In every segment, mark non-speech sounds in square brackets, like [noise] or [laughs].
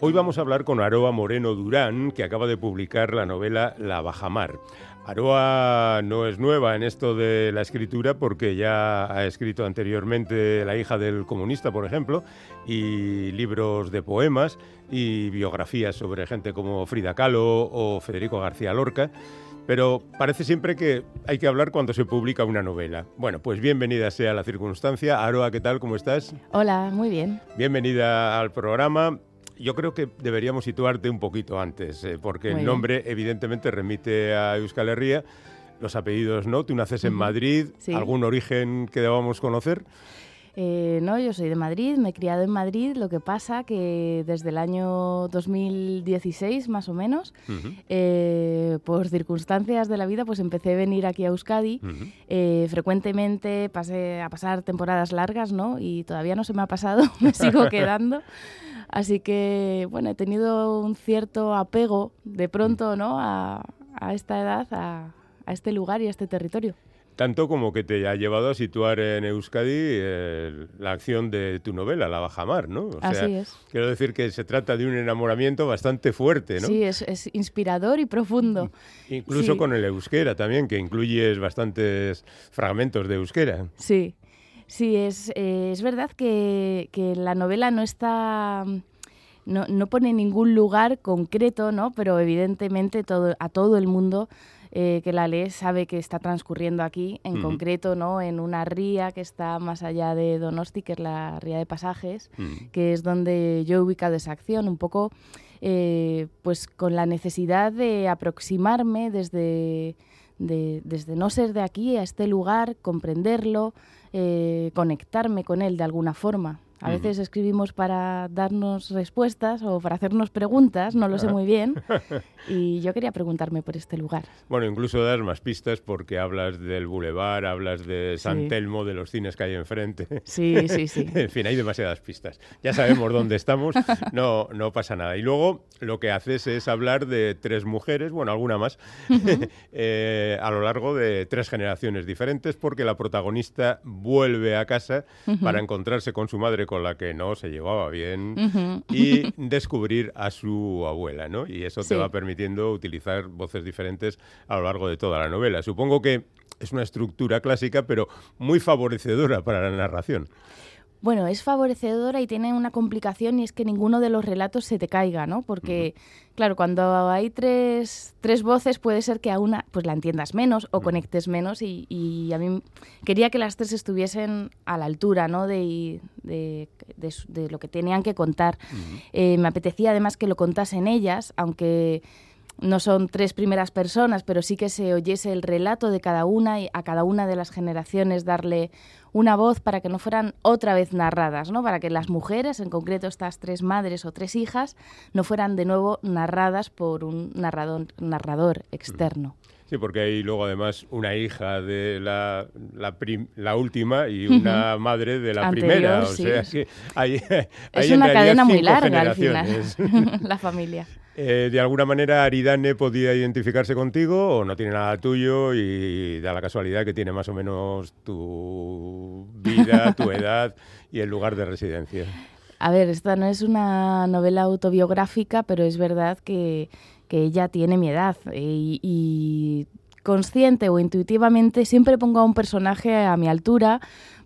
Hoy vamos a hablar con Aroa Moreno Durán, que acaba de publicar la novela La Bajamar. Aroa no es nueva en esto de la escritura porque ya ha escrito anteriormente La hija del comunista, por ejemplo, y libros de poemas y biografías sobre gente como Frida Kahlo o Federico García Lorca. Pero parece siempre que hay que hablar cuando se publica una novela. Bueno, pues bienvenida sea la circunstancia. Aroa, ¿qué tal? ¿Cómo estás? Hola, muy bien. Bienvenida al programa yo creo que deberíamos situarte un poquito antes, eh, porque el nombre evidentemente remite a Euskal Herria, los apellidos no. Tú naces en Madrid, ¿algún origen que debamos conocer? Eh, no, yo soy de Madrid, me he criado en Madrid, lo que pasa que desde el año 2016 más o menos, eh, por circunstancias de la vida, pues empecé a venir aquí a Euskadi. frecuentemente pasé a pasar temporadas largas, ¿no? Y todavía no se me ha pasado, [laughs] me sigo [laughs] quedando. Así que, bueno, he tenido un cierto apego de pronto, ¿no? A, esta edad, a, este lugar y a este territorio. Tanto como que te ha llevado a situar en Euskadi eh, la acción de tu novela, La Bajamar, ¿no? Así es. Quiero decir que se trata de un enamoramiento bastante fuerte, ¿no? Sí, es, inspirador y profundo. Incluso con el euskera también, que incluyes bastantes fragmentos de euskera. Sí. Sí, es, eh, es verdad que, la novela no está... No, no, pone ningún lugar concreto, ¿no? Pero evidentemente todo, a todo el mundo eh, que la lee sabe que está transcurriendo aquí, en concreto, ¿no? En una ría que está más allá de Donosti, que es la ría de pasajes, que es donde yo he ubicado esa acción, un poco, eh, pues con la necesidad de aproximarme desde, desde no ser de aquí a este lugar, comprenderlo, eh, conectarme con él de alguna forma. A veces escribimos para darnos respuestas o para hacernos preguntas, no lo sé muy bien. [laughs] Y yo quería preguntarme por este lugar. Bueno, incluso dar más pistas porque hablas del bulevar, hablas de San Telmo, de los cines que hay enfrente. Sí, sí, sí. [laughs] en fin, hay demasiadas pistas. Ya sabemos dónde estamos, no, no pasa nada. Y luego lo que haces es hablar de tres mujeres, bueno, alguna más, [laughs] eh, a lo largo de tres generaciones diferentes porque la protagonista vuelve a casa para encontrarse con su madre con la que no se llevaba bien y descubrir a su abuela, ¿no? Y eso te va permitiendo utilizar voces diferentes a lo largo de toda la novela. Supongo que es una estructura clásica, pero muy favorecedora para la narración. Bueno, es favorecedora y tiene una complicación y es que ninguno de los relatos se te caiga, ¿no? Porque, claro, cuando hay tres, tres, voces puede ser que a una pues la entiendas menos o conectes menos y, a mí quería que las tres estuviesen a la altura, ¿no? De, de, lo que tenían que contar. Eh, me apetecía además que lo contasen ellas, aunque no son tres primeras personas, pero sí que se oyese el relato de cada una y a cada una de las generaciones darle una voz para que no fueran otra vez narradas, ¿no? Para que las mujeres, en concreto estas tres madres o tres hijas, no fueran de nuevo narradas por un narrador, narrador externo. Sí, porque hay luego además una hija de la, la, última y una madre de la primera. O sea que hay, es una cadena muy larga al final, [laughs] la familia. Eh, ¿De alguna manera Aridane podía identificarse contigo o no tiene nada tuyo y da la casualidad que tiene más o menos tu vida, tu [laughs] edad y el lugar de residencia? A ver, esta no es una novela autobiográfica, pero es verdad que, ella tiene mi edad y, y consciente o intuitivamente siempre pongo a un personaje a mi altura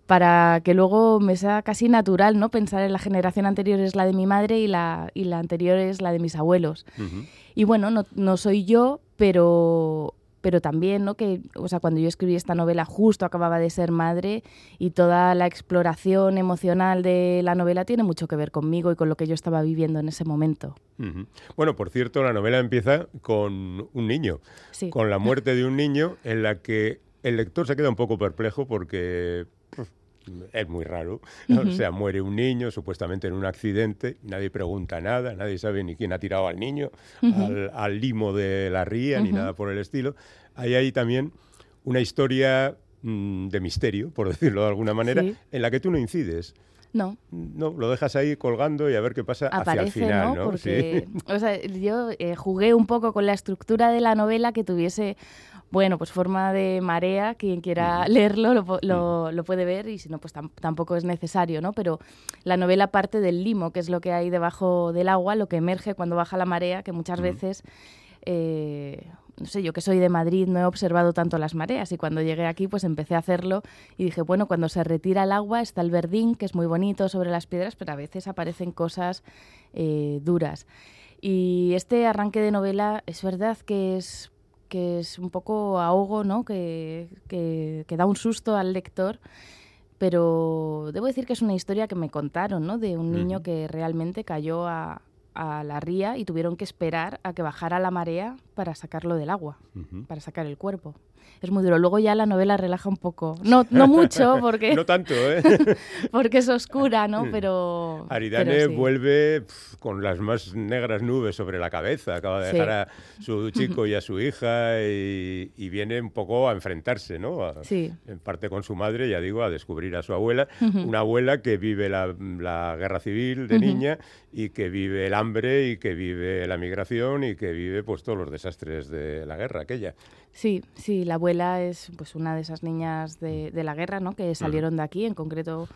para que luego me sea casi natural no pensar en la generación anterior es la de mi madre y la, y la anterior es la de mis abuelos. Y bueno, no, no, soy yo, pero, pero también, ¿no? Que, o sea, cuando yo escribí esta novela justo acababa de ser madre y toda la exploración emocional de la novela tiene mucho que ver conmigo y con lo que yo estaba viviendo en ese momento. Bueno, por cierto, la novela empieza con un niño, con la muerte de un niño en la que el lector se queda un poco perplejo porque [laughs] es muy raro. [laughs] O sea, muere un niño supuestamente en un accidente, nadie pregunta nada, nadie sabe ni quién ha tirado al niño, al, limo de la ría, ni nada por el estilo. Ahí hay también una historia mm, de misterio, por [laughs] decirlo de alguna manera, en la que tú no incides. No. No, lo dejas ahí colgando y a ver qué pasa hacia el final, ¿no? Porque, o sea, yo eh, jugué un poco con la estructura de la novela que tuviese bueno, pues forma de marea, quien quiera leerlo lo, puede ver y si no, pues tampoco es necesario, ¿no? Pero la novela parte del limo, que es lo que hay debajo del agua, lo que emerge cuando baja la marea, que muchas veces... Eh, no sé, yo que soy de Madrid no he observado tanto las mareas y cuando llegué aquí pues empecé a hacerlo y dije, bueno, cuando se retira el agua está el verdín, que es muy bonito sobre las piedras, pero a veces aparecen cosas eh, duras. Y este arranque de novela es verdad que es que es un poco ahogo, ¿no? Que, que, da un susto al lector. Pero debo decir que es una historia que me contaron, ¿no? De un niño que realmente cayó a, a la ría y tuvieron que esperar a que bajara la marea para sacarlo del agua, para sacar el cuerpo es muy duro. Luego ya la novela relaja un poco. No, no mucho, [laughs] porque... no tanto, ¿eh? [laughs] porque es oscura, ¿no? Pero... Aridane vuelve con las más negras nubes sobre la cabeza. Acaba de dejar a su [laughs] chico y a su hija y, viene un poco a enfrentarse, ¿no? sí. En parte con su madre, ya digo, a descubrir a su abuela. Una abuela que vive la, la guerra civil de niña y que vive el hambre y que vive la migración y que vive pues todos los desastres de la guerra aquella. Sí, sí, la abuela es pues una de esas niñas de, la guerra, ¿no? Que salieron de aquí, en concreto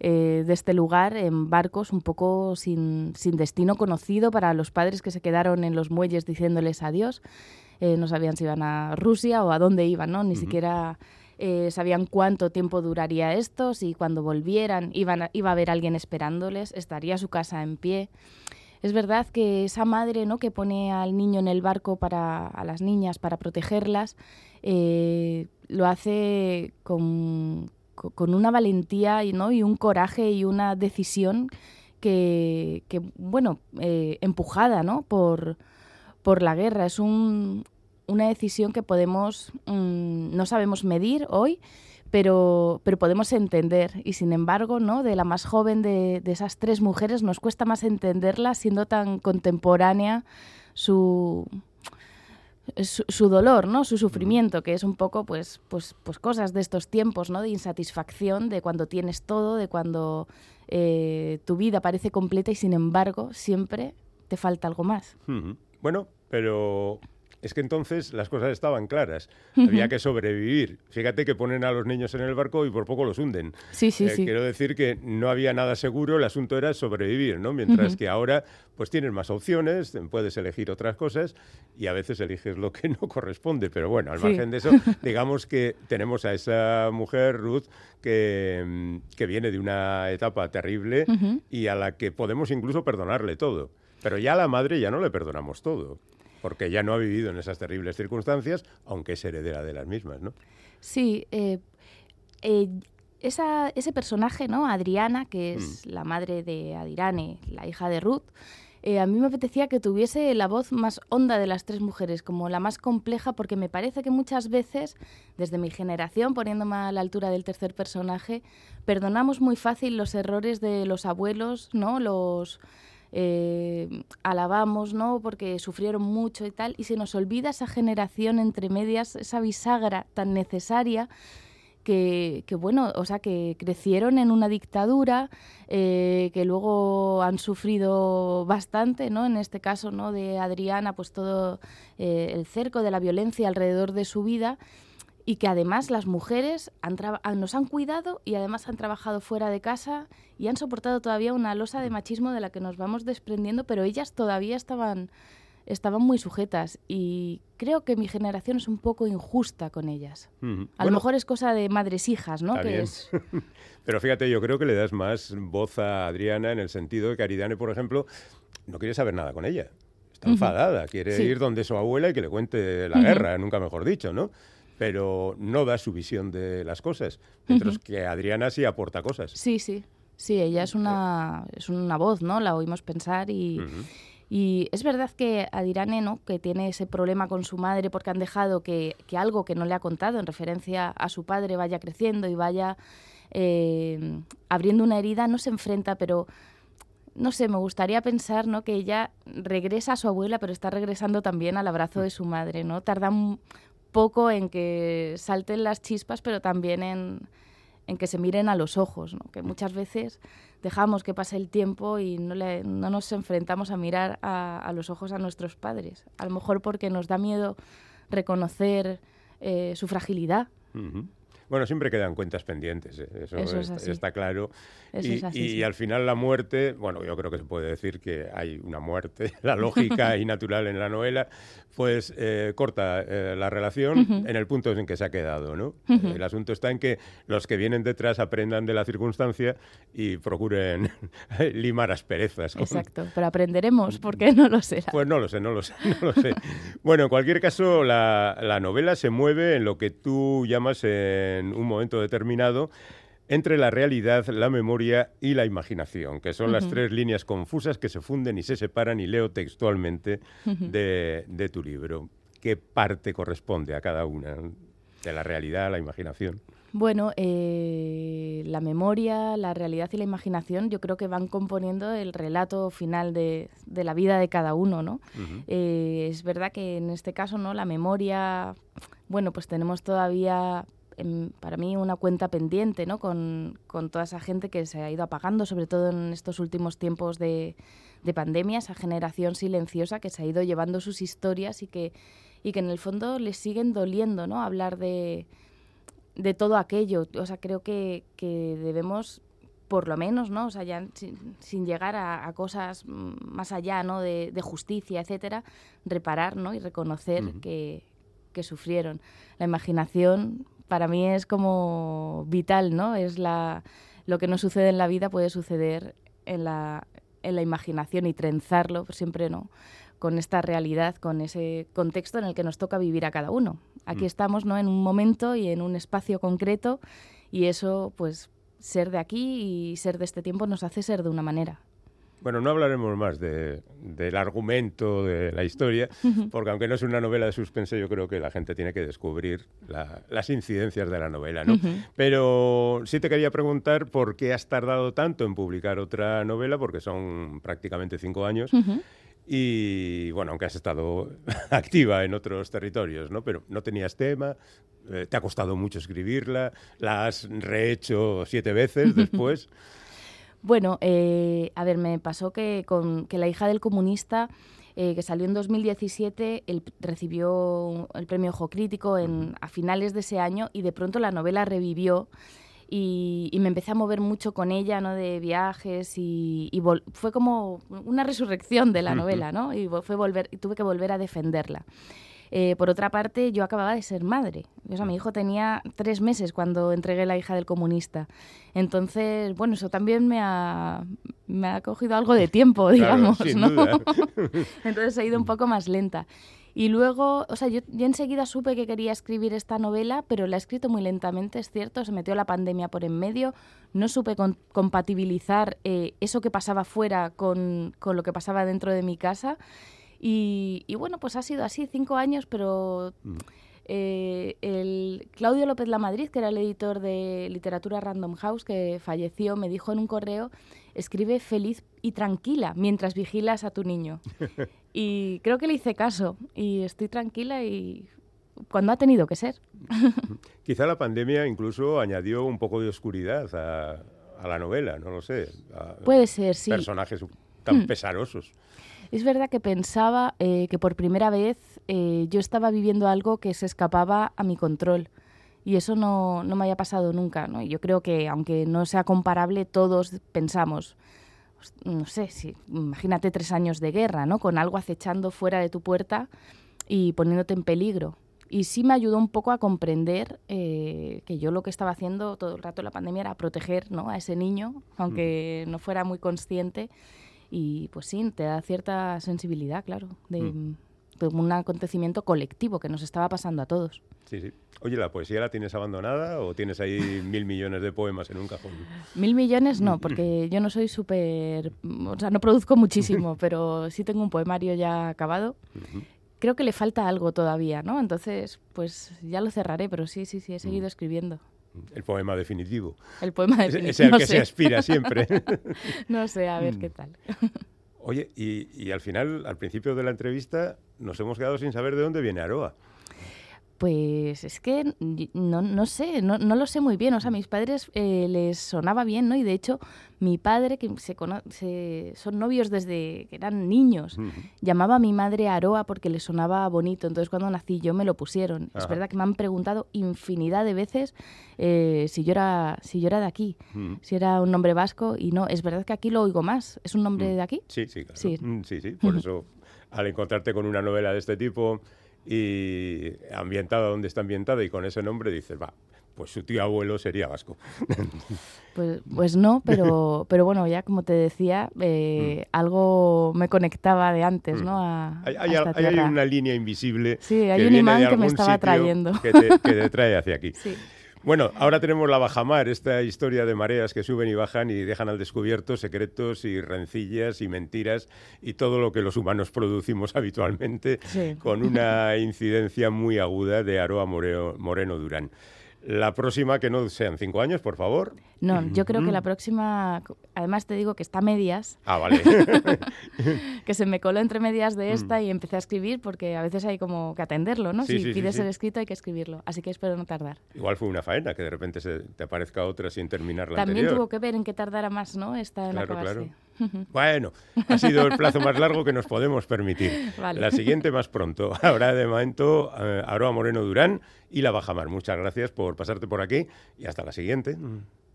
eh, de este lugar, en barcos un poco sin, sin, destino conocido para los padres que se quedaron en los muelles diciéndoles adiós. Eh, no sabían si iban a Rusia o a dónde iban, ¿no? Ni siquiera eh, sabían cuánto tiempo duraría esto, si cuando volvieran iban iba a haber alguien esperándoles, estaría su casa en pie. Es verdad que esa madre ¿no? que pone al niño en el barco para a las niñas para protegerlas, eh, lo hace con, una valentía y, ¿no? y un coraje y una decisión que, bueno, eh, empujada ¿no? por, por la guerra. Es un, una decisión que podemos, mm, no sabemos medir hoy, pero, pero podemos entender. Y sin embargo, ¿no? de la más joven de, esas tres mujeres, nos cuesta más entenderla siendo tan contemporánea su, su, dolor, ¿no? su sufrimiento, que es un poco pues, pues, pues cosas de estos tiempos, ¿no? de insatisfacción, de cuando tienes todo, de cuando eh, tu vida parece completa y sin embargo siempre te falta algo más. Bueno, pero es que entonces las cosas estaban claras. Había que sobrevivir. Fíjate que ponen a los niños en el barco y por poco los hunden. Sí, sí, eh, sí. Quiero decir que no había nada seguro, el asunto era sobrevivir, ¿no? Mientras que ahora pues tienes más opciones, puedes elegir otras cosas y a veces eliges lo que [laughs] no corresponde. Pero bueno, al margen de eso, [laughs] digamos que tenemos a esa mujer, Ruth, que, mm, que viene de una etapa terrible y a la que podemos incluso perdonarle todo. Pero ya a la madre ya no le perdonamos todo porque ya no ha vivido en esas terribles circunstancias, aunque es heredera de las mismas, ¿no? Sí, eh, eh, ese personaje, ¿no? Adriana, que es mm. la madre de Adirane, la hija de Ruth, eh, a mí me apetecía que tuviese la voz más honda de las tres mujeres, como la más compleja, porque me parece que muchas veces, desde mi generación, poniéndome a la altura del tercer personaje, perdonamos muy fácil los errores de los abuelos, ¿no? Los eh, alabamos, ¿no? Porque sufrieron mucho y tal, y se nos olvida esa generación entre medias, esa bisagra tan necesaria que, bueno, o sea, que crecieron en una dictadura, eh, que luego han sufrido bastante, ¿no? En este caso, ¿no? De Adriana, pues todo eh, el cerco de la violencia alrededor de su vida y que además las mujeres nos han cuidado y además han trabajado fuera de casa y han soportado todavía una losa de machismo de la que nos vamos desprendiendo, pero ellas todavía estaban, estaban muy sujetas y creo que mi generación es un poco injusta con ellas. A lo mejor es cosa de madres hijas, ¿no? Que es... [laughs] pero fíjate, yo creo que le das más voz a Adriana en el sentido de que Aridane, por ejemplo, no quiere saber nada con ella. Está enfadada, quiere ir donde su abuela y que le cuente la guerra, nunca mejor dicho, ¿no? Pero no da su visión de las cosas, mientras que Adriana sí aporta cosas. Sí, sí, sí, ella es una, es una voz, ¿no? La oímos pensar y... Y es verdad que Adirane, ¿no? que tiene ese problema con su madre porque han dejado que, que, algo que no le ha contado en referencia a su padre vaya creciendo y vaya eh, abriendo una herida, no se enfrenta, pero no sé, me gustaría pensar ¿no? que ella regresa a su abuela, pero está regresando también al abrazo de su madre, ¿no? Tarda poco en que salten las chispas, pero también en, en que se miren a los ojos, ¿no? que muchas veces dejamos que pase el tiempo y no, le, no nos enfrentamos a mirar a, a, los ojos a nuestros padres. A lo mejor porque nos da miedo reconocer eh, su fragilidad. Bueno, siempre quedan cuentas pendientes, ¿eh? eso, Eso es está, está claro. Eso y, es así, y sí. al final la muerte, bueno, yo creo que se puede decir que hay una muerte, [laughs] la lógica y natural en la novela, pues eh, corta eh, la relación Ujú. en el punto en que se ha quedado, ¿no? Ujú. El asunto está en que los que vienen detrás aprendan de la circunstancia y procuren [laughs] limar asperezas. Exacto, pero aprenderemos, porque no lo será. pues no lo sé, no lo sé, no lo sé. [laughs] Bueno, en cualquier caso, la, la novela se mueve en lo que tú llamas en un momento determinado entre la realidad, la memoria y la imaginación, que son las tres líneas confusas que se funden y se separan, y leo textualmente de, de tu libro. ¿Qué parte corresponde a cada una? De la realidad, la imaginación. Bueno, eh, la memoria, la realidad y la imaginación yo creo que van componiendo el relato final de, de la vida de cada uno, ¿no? Eh, es verdad que en este caso, ¿no? La memoria, bueno, pues tenemos todavía em, para mí una cuenta pendiente, ¿no? Con, con toda esa gente que se ha ido apagando, sobre todo en estos últimos tiempos de, de pandemia, esa generación silenciosa que se ha ido llevando sus historias y que, y que en el fondo les siguen doliendo, ¿no? Hablar de, de todo aquello. O sea, creo que, que debemos por lo menos, ¿no? O sea, ya sin, sin llegar a, a cosas más allá, ¿no? De, de justicia, etcétera, reparar, ¿no? Y reconocer Ujú. que, que sufrieron. La imaginación para mí es como vital, ¿no? Es la lo que no sucede en la vida puede suceder en la, en la imaginación y trenzarlo siempre, ¿no? Con esta realidad, con ese contexto en el que nos toca vivir a cada uno. Aquí Mm. estamos, ¿no? En un momento y en un espacio concreto y eso, pues, ser de aquí y ser de este tiempo nos hace ser de una manera. Bueno, no hablaremos más de- del argumento de la historia, porque aunque no es una novela de suspense, yo creo que la gente tiene que descubrir la- las incidencias de la novela, ¿no? Ujú. Pero sí te quería preguntar por qué has tardado tanto en publicar otra novela, porque son prácticamente cinco años, Ujú. y bueno, aunque has estado [laughs] activa en otros territorios, ¿no? Pero no tenías tema, eh, te ha costado mucho escribirla, la has rehecho siete veces después. Bueno, eh, a ver, me pasó que con que la hija del comunista, eh, que salió en 2017, él recibió el premio Ojo Crítico en, a finales de ese año y de pronto la novela revivió y, y me empecé a mover mucho con ella, ¿no? De viajes y, y fue como una resurrección de la novela, ¿no? Y fue volver, y tuve que volver a defenderla. Eh, por otra parte, yo acababa de ser madre. O sea, mi hijo tenía tres meses cuando entregué La hija del comunista. Entonces, bueno, eso también me ha, me ha cogido algo de tiempo, [laughs] digamos, sin ¿no? duda. [laughs] Entonces he ido un poco más lenta. Y luego, o sea, yo, yo enseguida supe que quería escribir esta novela, pero la he escrito muy lentamente, es cierto, se metió la pandemia por en medio, no supe con- compatibilizar eh, eso que pasaba fuera con, con lo que pasaba dentro de mi casa. Y, y bueno, pues ha sido así, cinco años, pero Mm. eh, el Claudio López Lamadrid, que era el editor de literatura Random House, que falleció, me dijo en un correo, escribe feliz y tranquila mientras vigilas a tu niño. [laughs] y creo que le hice caso y estoy tranquila y cuando ha tenido que ser. [laughs] Quizá la pandemia incluso añadió un poco de oscuridad a, a la novela, no lo sé. a Puede ser, sí. Personajes tan Mm. pesarosos. Es verdad que pensaba eh, que por primera vez eh, yo estaba viviendo algo que se escapaba a mi control. Y eso no, no me haya pasado nunca. ¿no? Y yo creo que, aunque no sea comparable, todos pensamos, "Host- no sé, si, imagínate tres años de guerra, ¿no? Con algo acechando fuera de tu puerta y poniéndote en peligro. Y sí me ayudó un poco a comprender eh, que yo lo que estaba haciendo todo el rato en la pandemia era proteger ¿no? a ese niño, aunque no fuera muy consciente. Y pues sí, te da cierta sensibilidad, claro, de, Mm. de un acontecimiento colectivo que nos estaba pasando a todos. Sí, sí. Oye, ¿la poesía la tienes abandonada o tienes ahí [laughs] mil millones de poemas en un cajón? Mil millones no, porque yo no soy súper... O sea, no produzco muchísimo, [laughs] pero sí tengo un poemario ya acabado. Creo que le falta algo todavía, ¿no? Entonces, pues ya lo cerraré, pero sí, sí, sí, he seguido Mm. escribiendo. El poema definitivo. El poema de Es, el no que sé. se aspira siempre. [laughs] No sé, a ver Mm. qué tal. Oye, y, y al final, al principio de la entrevista, nos hemos quedado sin saber de dónde viene Aroa. Pues es que no, no sé, no, no, lo sé muy bien. O sea, a mis padres eh, les sonaba bien, ¿no? Y de hecho, mi padre, que se, son novios desde que eran niños, llamaba a mi madre Aroa porque le sonaba bonito. Entonces, cuando nací yo me lo pusieron. Es verdad que me han preguntado infinidad de veces eh, si, yo era, si yo era de aquí, si era un nombre vasco. Y no, es verdad que aquí lo oigo más. ¿Es un nombre de aquí? Sí, sí, claro. Sí, sí, sí. Por eso, al encontrarte con una novela de este tipo y ambientada donde está ambientada y con ese nombre dices, va, pues su tío abuelo sería vasco. [laughs] Pues, pues no, pero, [laughs] pero bueno, ya como te decía, eh, mm. algo me conectaba de antes, ¿no? Mm. hay, una línea invisible. Sí, hay un imán que me estaba trayendo. Que te, que te trae hacia aquí. [laughs] Sí. Bueno, ahora tenemos la bajamar, esta historia de mareas que suben y bajan y dejan al descubierto secretos y rencillas y mentiras y todo lo que los humanos producimos [laughs] habitualmente con una [laughs] incidencia muy aguda de Aroa Moreno Durán. La próxima, que no sean cinco años, por favor. No, yo creo que la próxima, además te digo que está medias. Ah, vale. [laughs] que se me coló entre medias de esta mm. y empecé a escribir porque a veces hay como que atenderlo, ¿no? si pides el escrito hay que escribirlo, así que espero no tardar. Igual fue una faena que de repente se te aparezca otra sin terminar la También tuvo que ver en qué tardara más, ¿no? Esta en claro, Claro. [laughs] Bueno, ha sido el plazo más largo que nos podemos permitir. La siguiente más pronto. [laughs] Ahora de momento eh, Aroa Moreno Durán y La Bajamar. Muchas gracias por pasarte por aquí y hasta la siguiente.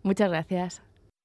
Muchas gracias.